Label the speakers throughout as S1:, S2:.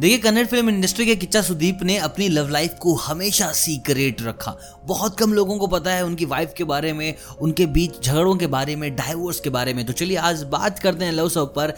S1: देखिए, Kannada film industry के किच्चा सुदीप ने अपनी लव लाइफ को हमेशा सीक्रेट रखा। बहुत कम लोगों को पता है उनकी वाइफ के बारे में, उनके बीच झगड़ों के बारे में डाइवोर्स के बारे में। तो चलिए, आज बात करते हैं लव सब पर।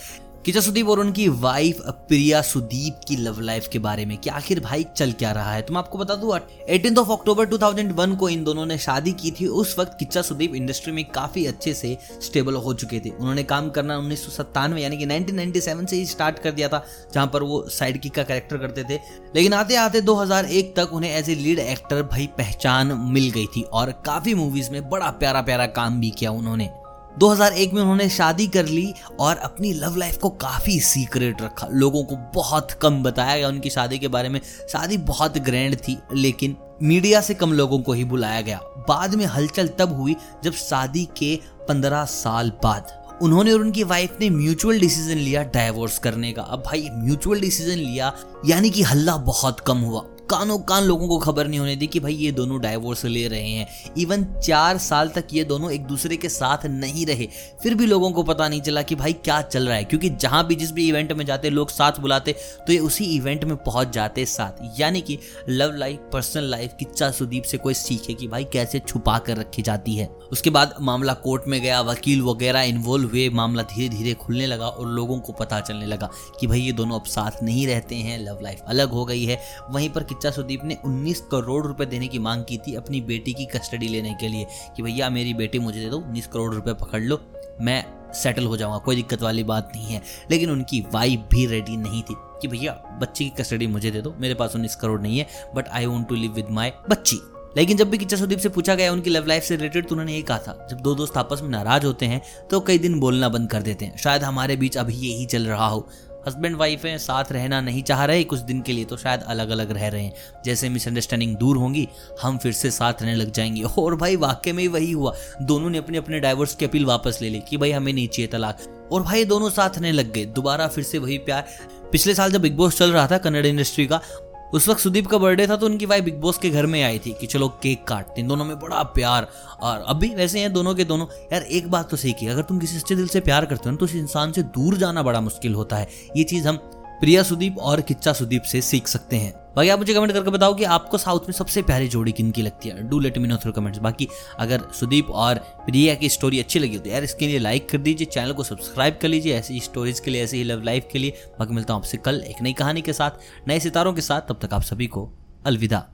S1: किचा सुदीप और उनकी वाइफ प्रिया सुदीप की लव लाइफ के बारे में कि आखिर भाई चल क्या रहा है? तो मैं आपको बता दूँ एटीन ऑफ़ अक्टूबर 2001 को इन दोनों ने शादी की थी। उस वक्त किच्चा सुदीप इंडस्ट्री में काफ़ी अच्छे से स्टेबल हो चुके थे। उन्होंने काम करना उन्नीस यानी कि 1997 से ही स्टार्ट कर दिया था, जहाँ पर वो साइड किक का कैरेक्टर करते थे। लेकिन आते आते 2001 तक उन्हें एज ए लीड एक्टर भाई पहचान मिल गई थी और काफ़ी मूवीज़ में बड़ा प्यारा प्यारा काम भी किया उन्होंने। 2001 में उन्होंने शादी कर ली और अपनी लव लाइफ को काफ़ी सीक्रेट रखा। लोगों को बहुत कम बताया गया उनकी शादी के बारे में। शादी बहुत ग्रैंड थी, लेकिन मीडिया से कम लोगों को ही बुलाया गया। बाद में हलचल तब हुई जब शादी के 15 साल बाद। उन्होंने और उनकी वाइफ ने म्यूचुअल डिसीज़न लिया डाइवोर्स करने का। अब भाई म्यूचुअल डिसीज़न लिया, यानी कि हल्ला बहुत कम हुआ। कानों कान लोगों को खबर नहीं होने दी कि भाई ये दोनों डाइवोर्स ले रहे हैं। इवन चार साल तक ये दोनों एक दूसरे के साथ नहीं रहे। फिर भी लोगों को पता नहीं चला कि भाई क्या चल रहा है, क्योंकि जहाँ भी जिस भी इवेंट में जाते, लोग साथ बुलाते तो ये उसी इवेंट में पहुँच जाते साथ। यानी कि love life personal life Kichcha Sudeep से कोई सीखे कि भाई कैसे छुपा कर रखी जाती है। उसके बाद मामला कोर्ट में गया, वकील वगैरह इन्वॉल्व हुए, मामला धीरे धीरे खुलने लगा और लोगों को पता चलने लगा कि भाई ये दोनों अब साथ नहीं रहते हैं लव लाइफ अलग हो गई है। वहीं पर किच्चा सुदीप ने 19 करोड़ रुपए देने की मांग की थी अपनी बेटी की कस्टडी लेने के लिए कि भैया, मेरी बेटी मुझे दे दो, उन्नीस करोड़ रुपए पकड़ लो, मैं सेटल हो जाऊँगा, कोई दिक्कत वाली बात नहीं है। लेकिन उनकी वाइफ भी रेडी नहीं थी कि भैया, बच्ची की कस्टडी मुझे दे दो, मेरे पास उन्नीस करोड़ नहीं है but I want to live with my बच्ची। लेकिन जब भी किच्चा सुदीप से पूछा गया उनकी लव लाइफ से रिलेटेड तो उन्होंने ये कहा था, जब दो दोस्त आपस में नाराज़ होते हैं तो कई दिन बोलना बंद कर देते हैं। शायद हमारे बीच अभी यही चल रहा हो। हस्बैंड वाइफ हैं, साथ रहना नहीं चाह रहे कुछ दिन के लिए तो शायद अलग अलग रह रहे हैं। जैसे मिसअंडरस्टैंडिंग दूर होंगी, हम फिर से साथ रहने लग जाएँगे। और भाई वाक्य में वही हुआ। दोनों ने अपने अपने डाइवर्स की अपील वापस ले ली कि भाई, हमें नहीं चाहिए तलाक। और भाई दोनों साथ रहने लग गए। दोबारा फिर से वही प्यार। पिछले साल जब बिग बॉस चल रहा था कन्नड़ इंडस्ट्री का उस वक्त सुदीप का बर्थडे था तो उनकी वाइफ बिग बॉस के घर में आई थी कि चलो केक काटते हैं। दोनों में बड़ा प्यार और अभी वैसे हैं दोनों के दोनों। यार, एक बात तो सही की, अगर तुम किसी सच्चे दिल से प्यार करते हो ना तो उस इंसान से दूर जाना बड़ा मुश्किल होता है। ये चीज़ हम प्रिया सुदीप और किच्चा सुदीप से सीख सकते हैं। बाकी आप मुझे कमेंट करके बताओ कि आपको साउथ में सबसे प्यारी जोड़ी किन की लगती है। Do let me know through comments बाकी अगर सुदीप और प्रिया की स्टोरी अच्छी लगी हो तो यार इसके लिए लाइक कर दीजिए चैनल को सब्सक्राइब कर लीजिए, ऐसी स्टोरीज के लिए, ऐसी ही लव लाइफ के लिए। बाकी मिलता हूँ आपसे कल एक नई कहानी के साथ, नए सितारों के साथ। तब तक आप सभी को अलविदा।